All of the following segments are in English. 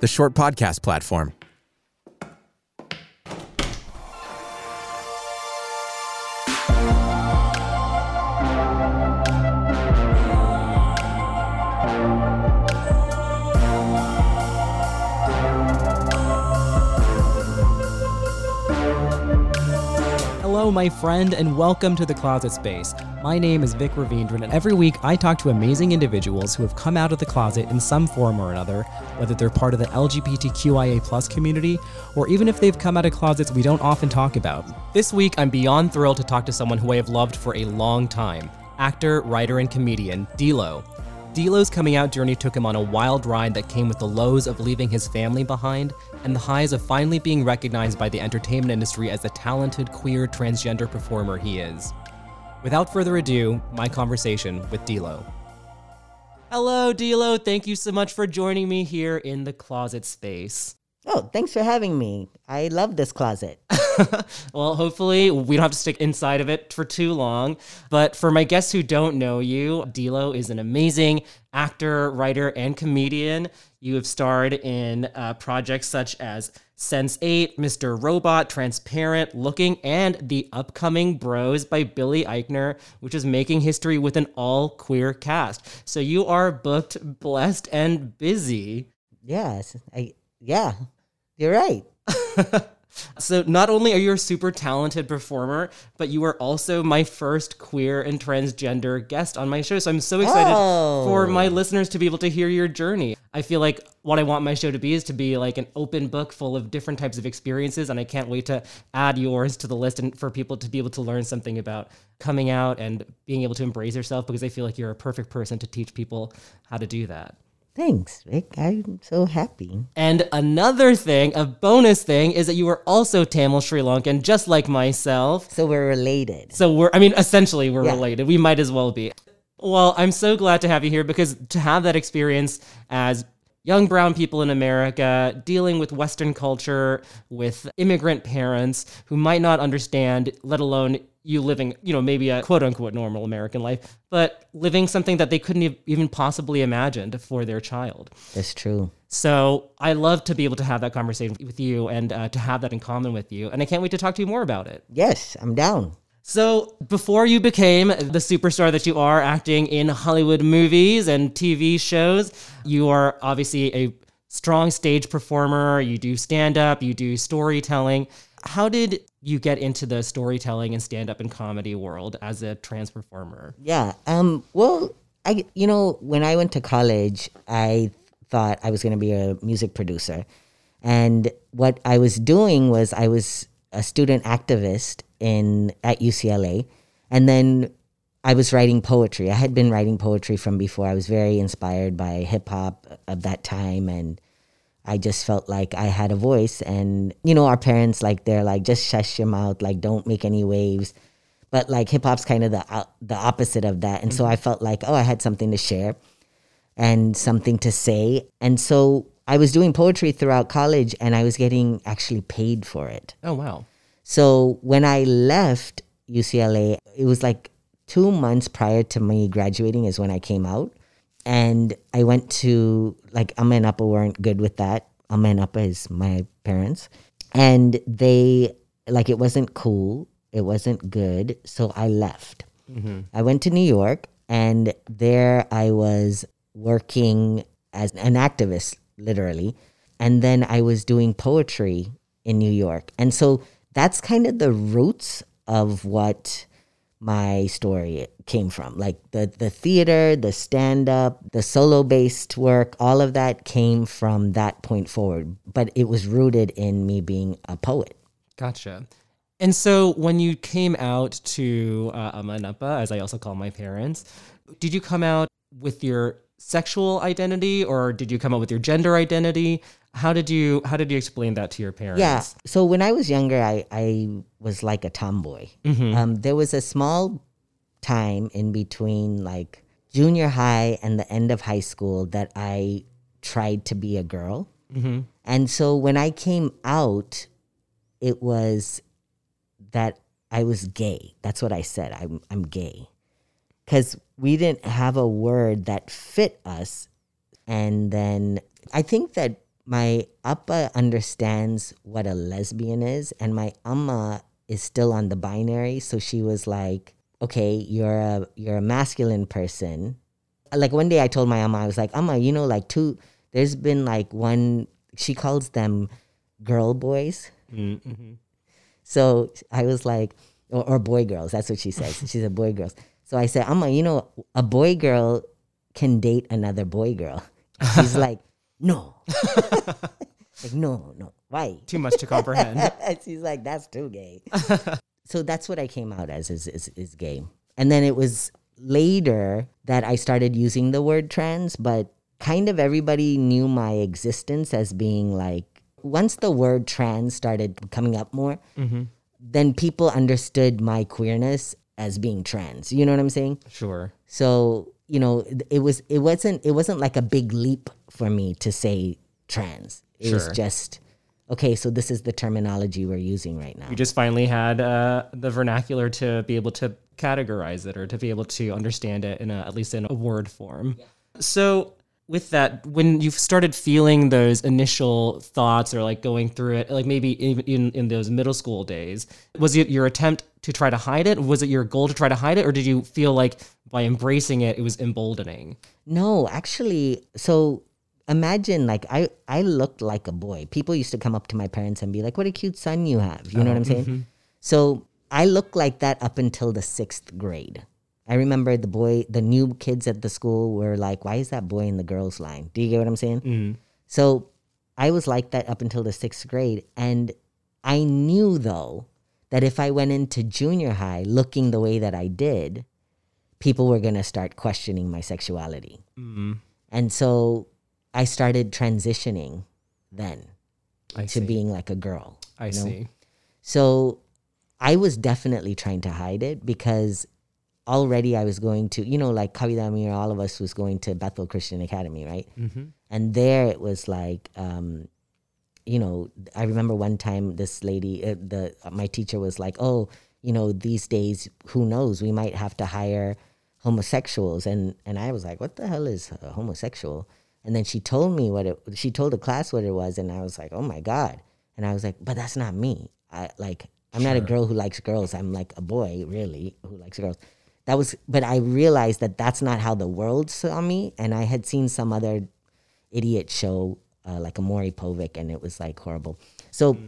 the short podcast platform. Hello, my friend, and welcome to the Closet Space. My name is Vick Ravindran, and every week I talk to amazing individuals who have come out of the closet in some form or another, whether they're part of the LGBTQIA community, or even if they've come out of closets we don't often talk about. This week, I'm beyond thrilled to talk to someone who I have loved for a long time actor, writer, and comedian, D'Lo. D'Lo's coming out journey took him on a wild ride that came with the lows of leaving his family behind and the highs of finally being recognized by the entertainment industry as the talented queer transgender performer he is. Without further ado, my conversation with D'Lo. Hello, D'Lo. Thank you so much for joining me here in the closet space. Oh, thanks for having me. I love this closet. well, hopefully we don't have to stick inside of it for too long. But for my guests who don't know you, D'Lo is an amazing actor, writer, and comedian. You have starred in uh, projects such as Sense8, Mr. Robot, Transparent, Looking, and the upcoming Bros by Billy Eichner, which is making history with an all queer cast. So you are booked, blessed, and busy. Yes, I yeah, you're right. So not only are you a super talented performer, but you are also my first queer and transgender guest on my show. So I'm so excited Oh. for my oh. listeners to be able to hear your journey. I feel like what I want my show to be is to be like an open book full of different types of experiences and I can't wait to add yours to the list and for people to be able to learn something about coming out and being able to embrace yourself because I feel like you're a perfect person to teach people how to do that. Thanks, Vick. I'm so happy. And another thing, a bonus thing, is that you are also Tamil Sri Lankan, just like myself. So we're related. So we're, I mean, essentially we're Yeah. related. We might as well be. Well, I'm so glad to have you here because to have that experience as young brown people in America dealing with Western culture, with immigrant parents who might not understand, let alone you living, you know, maybe a quote unquote normal American life, but living something that they couldn't have even possibly imagined for their child. That's true. So I love to be able to have that conversation with you and uh, to have that in common with you. And I can't wait to talk to you more about it. Yes, I'm down. So, before you became the superstar that you are acting in Hollywood movies and TV shows, you are obviously a strong stage performer. You do stand up, you do storytelling. How did you get into the storytelling and stand up and comedy world as a trans performer? Yeah. Um. Well, I you know when I went to college, I thought I was going to be a music producer, and what I was doing was I was a student activist in at UCLA, and then I was writing poetry. I had been writing poetry from before. I was very inspired by hip hop of that time, and I just felt like I had a voice. And you know, our parents like they're like, just shush your mouth, like don't make any waves. But like hip hop's kind of the o- the opposite of that, and so mm-hmm. I felt like, oh, I had something to share and something to say, and so I was doing poetry throughout college, and I was getting actually paid for it. Oh, wow. So when I left UCLA, it was like two months prior to me graduating is when I came out. And I went to like Amma and Appa weren't good with that. Amma and Appa is my parents. And they like it wasn't cool. It wasn't good. So I left. Mm-hmm. I went to New York and there I was working as an activist, literally. And then I was doing poetry in New York. And so that's kind of the roots of what my story came from. Like the, the theater, the stand up, the solo based work, all of that came from that point forward. But it was rooted in me being a poet. Gotcha. And so when you came out to uh, as I also call my parents, did you come out with your sexual identity or did you come up with your gender identity? How did you how did you explain that to your parents? Yeah. So when I was younger, I, I was like a tomboy. Um, there was a small time in between like junior high and the end of high school that I tried to be a girl. And so when I came out, it was that I was gay. That's what I said. I'm, I'm gay. Because we didn't have a word that fit us. And then I think that my appa understands what a lesbian is, and my amma is still on the binary. So she was like, "Okay, you're a you're a masculine person." Like one day, I told my amma, I was like, "Amma, you know, like two. There's been like one. She calls them girl boys. Mm-hmm. So I was like, or, or boy girls. That's what she says. She's a boy girls. So I said, Amma, you know, a boy girl can date another boy girl. She's like, no. like, no, no. Why? Too much to comprehend. She's like, that's too gay. so that's what I came out as is, is, is gay. And then it was later that I started using the word trans, but kind of everybody knew my existence as being like, once the word trans started coming up more, mm-hmm. then people understood my queerness as being trans. You know what I'm saying? sure. So, you know, it was it wasn't it wasn't like a big leap for me to say trans. It was just okay, so this is the terminology we're using right now. You just finally had uh, the vernacular to be able to categorize it or to be able to understand it in a, at least in a word form. So with that, when you started feeling those initial thoughts or like going through it, like maybe even in, in those middle school days, was it your attempt to try to hide it? Was it your goal to try to hide it? Or did you feel like by embracing it, it was emboldening? No, actually, so imagine like I I looked like a boy. People used to come up to my parents and be like, "What a cute son you have." You know what I'm uh-huh. saying? Mm-hmm. So I looked like that up until the sixth grade. I remember the boy, the new kids at the school were like, "Why is that boy in the girls' line?" Do you get what I'm saying? Mm-hmm. So I was like that up until the sixth grade, and I knew though that if I went into junior high looking the way that I did, people were gonna start questioning my sexuality. Mm-hmm. And so I started transitioning then I to see. being like a girl. I know? see. So I was definitely trying to hide it because already I was going to, you know, like Kavidami or all of us was going to Bethel Christian Academy, right? Mm-hmm. And there it was like, um, you know, I remember one time this lady, uh, the my teacher was like, "Oh, you know, these days, who knows? We might have to hire homosexuals." And and I was like, "What the hell is a homosexual?" And then she told me what it. She told the class what it was, and I was like, "Oh my god!" And I was like, "But that's not me. I like, I'm not a girl who likes girls. I'm like a boy, really, who likes girls." That was, but I realized that that's not how the world saw me, and I had seen some other idiot show uh, like a Maury Povich, and it was like horrible. So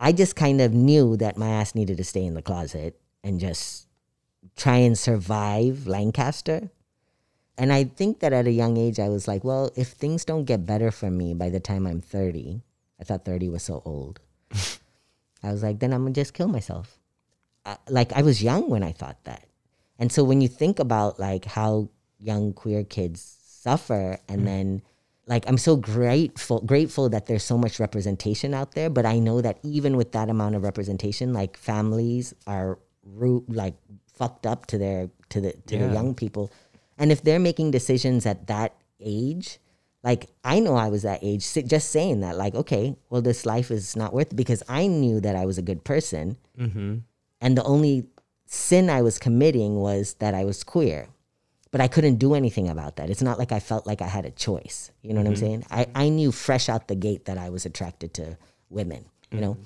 I just kind of knew that my ass needed to stay in the closet and just try and survive Lancaster. And I think that at a young age, I was like, well, if things don't get better for me by the time I'm 30, I thought 30 was so old. I was like, then I'm gonna just kill myself. Uh, like I was young when I thought that. And so when you think about like how young queer kids suffer and mm. then like I'm so grateful grateful that there's so much representation out there, but I know that even with that amount of representation, like families are root like fucked up to their to the to Yeah. the young people. And if they're making decisions at that age, like I know I was that age, just saying that, like, okay, well, this life is not worth it because I knew that I was a good person. Mm-hmm. And the only sin I was committing was that I was queer. But I couldn't do anything about that. It's not like I felt like I had a choice. You know what I'm mm-hmm. saying? I, I knew fresh out the gate that I was attracted to women, you know? Mm-hmm.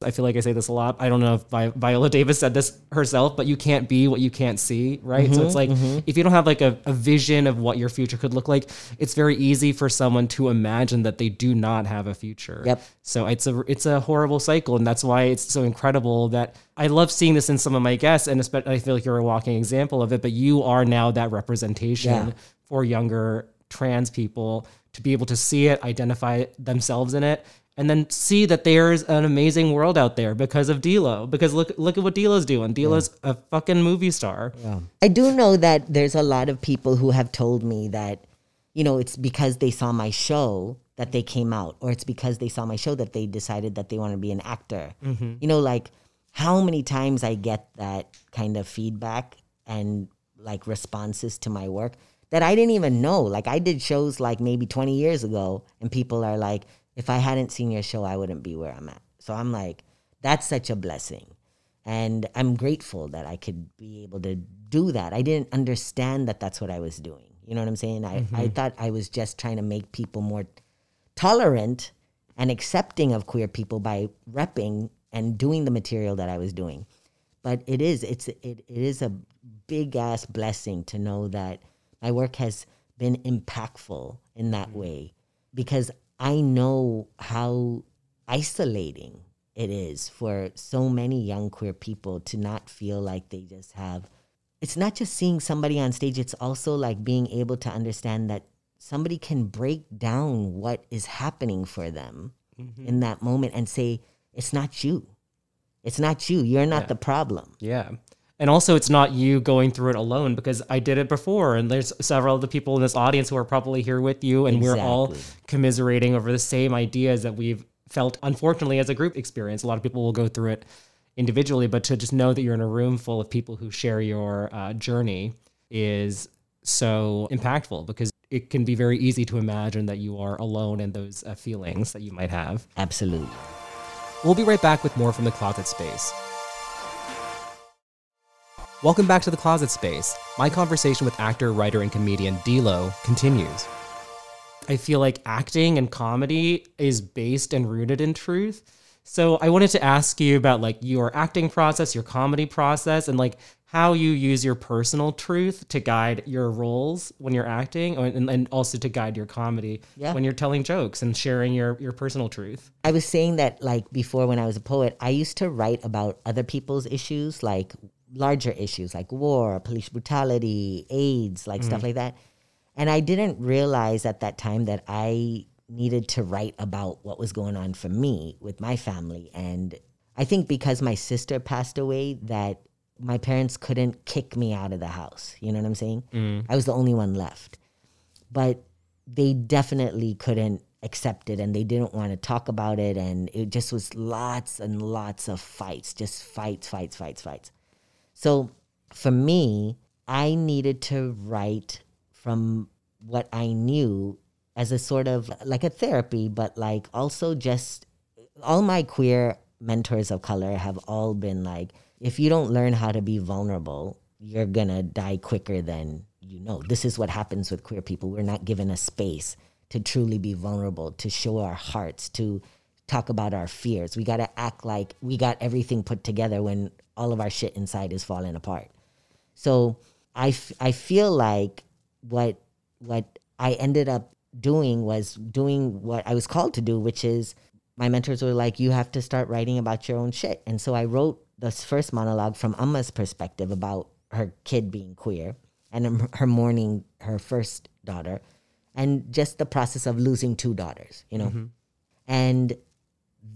I feel like I say this a lot. I don't know if Vi- Viola Davis said this herself, but you can't be what you can't see, right? so it's mm-hmm, like mm-hmm. if you don't have like a, a vision of what your future could look like, it's very easy for someone to imagine that they do not have a future. Yep. So it's a it's a horrible cycle, and that's why it's so incredible that I love seeing this in some of my guests, and especially I feel like you're a walking example of it. But you are now that representation Yeah. for younger trans people to be able to see it, identify themselves in it, and then see that there's an amazing world out there because of D'Lo. Because look, look at what D'Lo's doing. D'Lo's a fucking movie star. I do know that there's a lot of people who have told me that, you know, it's because they saw my show that they came out, or it's because they saw my show that they decided that they want to be an actor. Mm-hmm. You know, like how many times I get that kind of feedback and like responses to my work that I didn't even know. Like I did shows like maybe 20 years ago, and people are like, if I hadn't seen your show, I wouldn't be where I'm at. So I'm like, that's such a blessing. And I'm grateful that I could be able to do that. I didn't understand that that's what I was doing. You know what I'm saying? I, I mm-hmm. thought I was just trying to make people more tolerant and accepting of queer people by repping and doing the material that I was doing. But it is it's it, it is a big ass blessing to know that my work has been impactful in that mm-hmm. way because I know how isolating it is for so many young queer people to not feel like they just have it's not just seeing somebody on stage it's also like being able to understand that somebody can break down what is happening for them mm-hmm. in that moment and say it's not you. It's not you. You're not the problem. Yeah. And also, it's not you going through it alone because I did it before, and there's several other people in this audience who are probably here with you, and we're all commiserating over the same ideas that we've felt, unfortunately, as a group experience. A lot of people will go through it individually, but to just know that you're in a room full of people who share your uh, journey is so impactful because it can be very easy to imagine that you are alone in those uh, feelings that you might have. absolutely We'll be right back with more from the closet space. Welcome back to the closet space. My conversation with actor, writer, and comedian D'Lo continues. I feel like acting and comedy is based and rooted in truth. So I wanted to ask you about like your acting process, your comedy process, and like how you use your personal truth to guide your roles when you're acting, and, and also to guide your comedy Yeah. when you're telling jokes and sharing your your personal truth. I was saying that like before when I was a poet, I used to write about other people's issues, like larger issues like war, police brutality, AIDS, like stuff mm. like that. And I didn't realize at that time that I needed to write about what was going on for me with my family. And I think because my sister passed away, that my parents couldn't kick me out of the house. You know what I'm saying? Mm. I was the only one left but they definitely couldn't accept it and they didn't want to talk about it and it just was lots and lots of fights just fights fights fights fights so for me i needed to write from what i knew as a sort of like a therapy but like also just all my queer mentors of color have all been like if you don't learn how to be vulnerable you're gonna die quicker than you know. This is what happens with queer people. We're not given a space to truly be vulnerable to show our hearts to talk about our fears we gotta act like we got everything put together when all of our shit inside is falling apart so I, f- I feel like what what I ended up doing was doing what I was called to do, which is my mentors were like, you have to start writing about your own shit. And so I wrote this first monologue from Amma's perspective about her kid being queer and her- her mourning her first daughter and just the process of losing two daughters, you know? Mm-hmm. And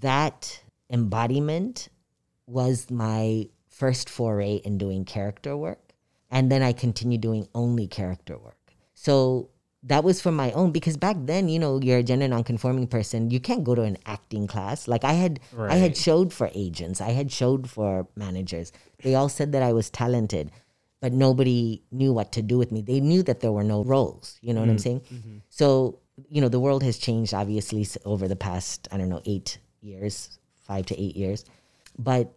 that embodiment was my first foray in doing character work. And then I continued doing only character work. So that was for my own because back then, you know, you're a gender nonconforming person. You can't go to an acting class. Like I had I had showed for agents, I had showed for managers. They all said that I was talented, but nobody knew what to do with me. They knew that there were no roles. You know what I'm mm-hmm. saying? Mm-hmm. So, you know, the world has changed obviously over the past, I don't know, eight years, five to eight years. But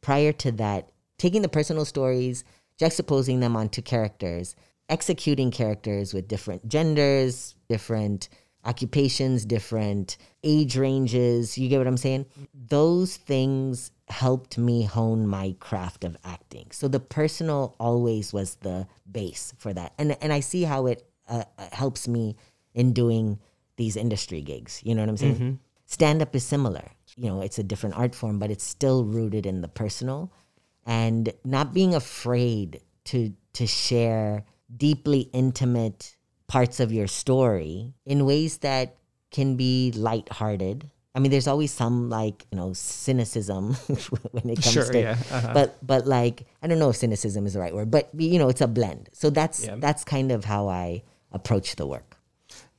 prior to that, taking the personal stories, juxtaposing them onto characters, executing characters with different genders, different occupations, different age ranges. You get what I'm saying? Those things helped me hone my craft of acting. So the personal always was the base for that. And and I see how it uh, uh, helps me in doing these industry gigs. You know what I'm saying? Stand up is similar. You know, it's a different art form, but it's still rooted in the personal and not being afraid to to share deeply intimate parts of your story in ways that can be lighthearted. I mean, there's always some like you know cynicism when it comes Sure, to, yeah, uh-huh. but but like I don't know if cynicism is the right word, but you know it's a blend. So that's Yeah. that's kind of how I approach the work.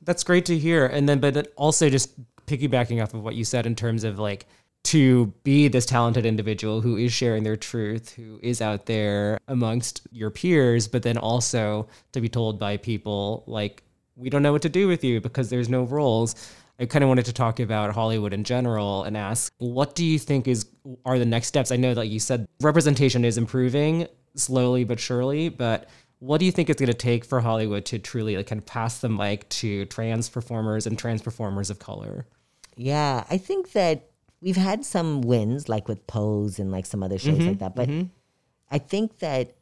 That's great to hear. And then, but also just piggybacking off of what you said in terms of like to be this talented individual who is sharing their truth, who is out there amongst your peers, but then also to be told by people like, we don't know what to do with you because there's no roles. I kind of wanted to talk about Hollywood in general and ask, what do you think is are the next steps? I know that you said representation is improving slowly but surely, but what do you think it's going to take for Hollywood to truly like kind of pass the mic to trans performers and trans performers of color? Yeah, I think that we've had some wins, like with Pose and like some other shows mm-hmm, like that. But mm-hmm. I think that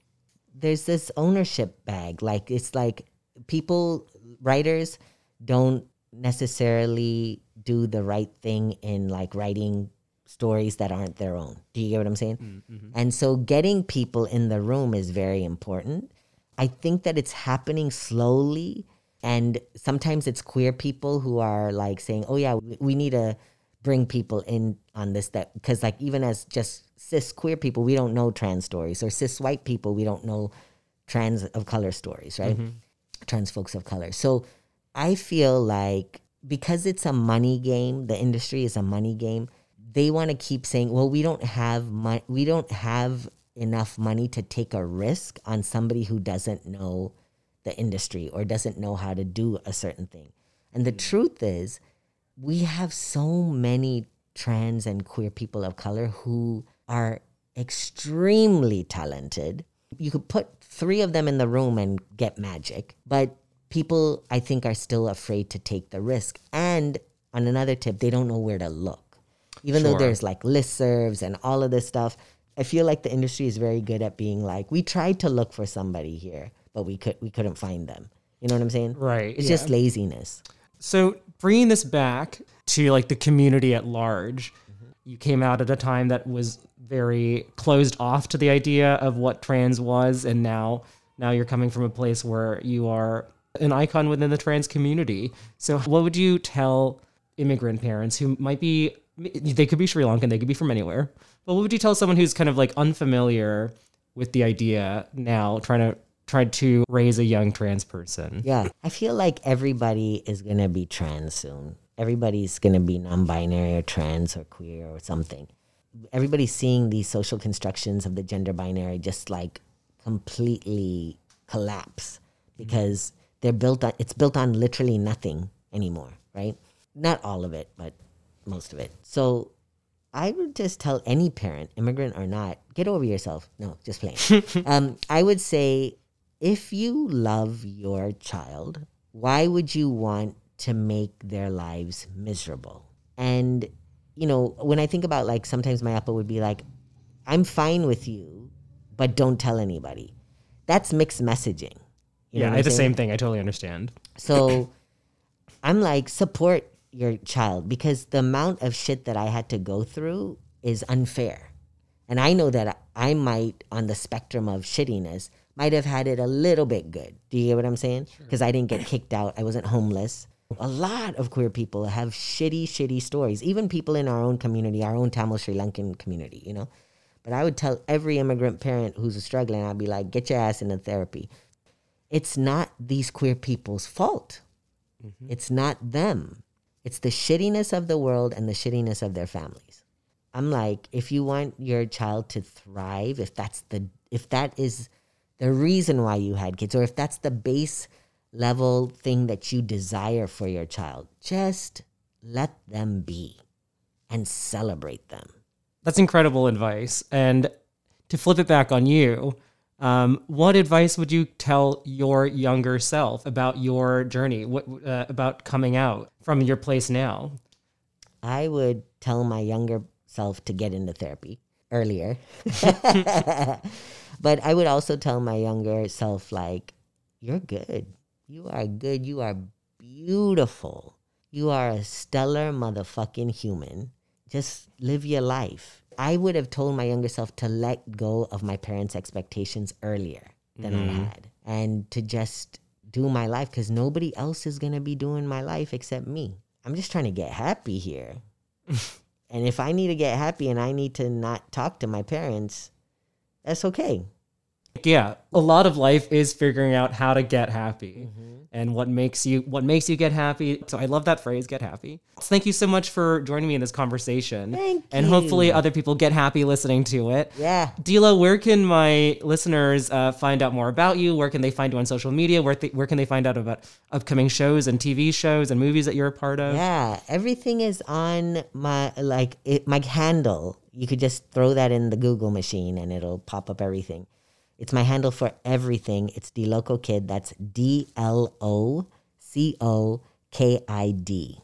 there's this ownership bag. Like it's like people, writers, don't necessarily do the right thing in like writing stories that aren't their own. Do you get what I'm saying? Mm, mm-hmm. And so getting people in the room is very important. I think that it's happening slowly. And sometimes it's queer people who are like saying, oh, yeah, we- need to bring people in on this that because like even as just cis queer people we don't know trans stories or cis white people we don't know trans of color stories right mm-hmm. trans folks of color so i feel like because it's a money game the industry is a money game they want to keep saying well we don't have money we don't have enough money to take a risk on somebody who doesn't know the industry or doesn't know how to do a certain thing and the mm. truth is we have so many trans and queer people of color who are extremely talented. You could put three of them in the room and get magic, but people, I think, are still afraid to take the risk. And on another tip, they don't know where to look. Even though there's like listservs and all of this stuff, I feel like the industry is very good at being like, we tried to look for somebody here, but we could we couldn't find them. You know what I'm saying? Right, It's yeah. just laziness. So bringing this back to like the community at large, you came out at a time that was very closed off to the idea of what trans was, and now now you're coming from a place where you are an icon within the trans community. So what would you tell immigrant parents who might be they could be Sri Lankan, they could be from anywhere. But what would you tell someone who's kind of like unfamiliar with the idea now, trying to try to raise a young trans person? Yeah. I feel like everybody is to be trans soon. Everybody's to be non binary or trans or queer or something. Everybody's seeing these social constructions of the gender binary just like completely collapse because they're built on, it's built on literally nothing anymore, right? Not all of it, but most of it. So I would just tell any parent, immigrant or not, get over yourself. No, just playing. um, I would say if you love your child, why would you want to make their lives miserable? And, you know, when I think about like sometimes my appa would be like, I'm fine with you, but don't tell anybody. That's mixed messaging. You yeah, I the same thing. I totally understand. So I'm like, support your child because the amount of shit that I had to go through is unfair. And I know that I might, on the spectrum of shittiness, might have had it a little bit good. Do you get what I'm saying? Because I didn't get kicked out, I wasn't homeless. A lot of queer people have shitty, shitty stories. Even people in our own community, our own Tamil Sri Lankan community, you know? But I would tell every immigrant parent who's struggling, I'd be like, get your ass into therapy. It's not these queer people's fault. Mm-hmm. It's not them. It's the shittiness of the world and the shittiness of their families. I'm like, if you want your child to thrive, if that's the if that is the reason why you had kids, or if that's the base level thing that you desire for your child, just let them be and celebrate them. That's incredible advice. And to flip it back on you, um, what advice would you tell your younger self about your journey, what, uh, about coming out from your place now? I would tell my younger self to get into therapy earlier. but I would also tell my younger self, like, you're good. You are good. You are beautiful. You are a stellar motherfucking human. Just live your life. I would have told my younger self to let go of my parents' expectations earlier than I mm-hmm. had and to just do my life because nobody else is going to be doing my life except me. I'm just trying to get happy here. and if I need to get happy and I need to not talk to my parents, that's okay. Yeah, a lot of life is figuring out how to get happy. And what makes you what makes you get happy. So I love that phrase, get happy. So thank you so much for joining me in this conversation. Thank and you. hopefully other people get happy listening to it. Yeah. D'Lo, where can my listeners uh, find out more about you? Where can they find you on social media? Where, th- where can they find out about upcoming shows and TV shows and movies that you're a part of? Yeah, everything is on my like it, my handle. You could just throw that in the Google machine and it'll pop up everything. It's my handle for everything. It's D Loco Kid. That's D L O C O K I D.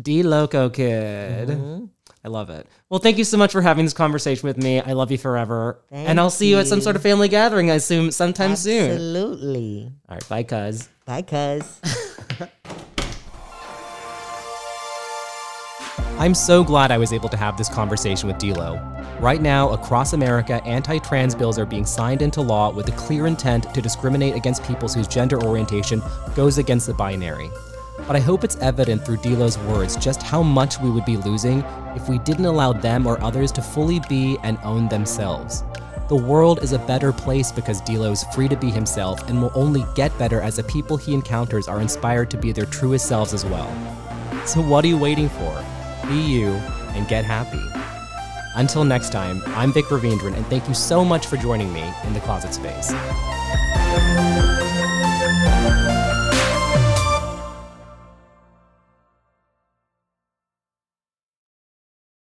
D Loco Kid. Mm-hmm. I love it. Well, thank you so much for having this conversation with me. I love you forever. Thank and I'll see you at some sort of family gathering, I assume, sometime soon. Absolutely. All right, bye, cuz. Bye, cuz. I'm so glad I was able to have this conversation with D'Lo. Right now, across America, anti trans bills are being signed into law with a clear intent to discriminate against people whose gender orientation goes against the binary. But I hope it's evident through D'Lo's words just how much we would be losing if we didn't allow them or others to fully be and own themselves. The world is a better place because D'Lo is free to be himself and will only get better as the people he encounters are inspired to be their truest selves as well. So, what are you waiting for? Be you and get happy. Until next time, I'm Vick Ravindran, and thank you so much for joining me in the closet space.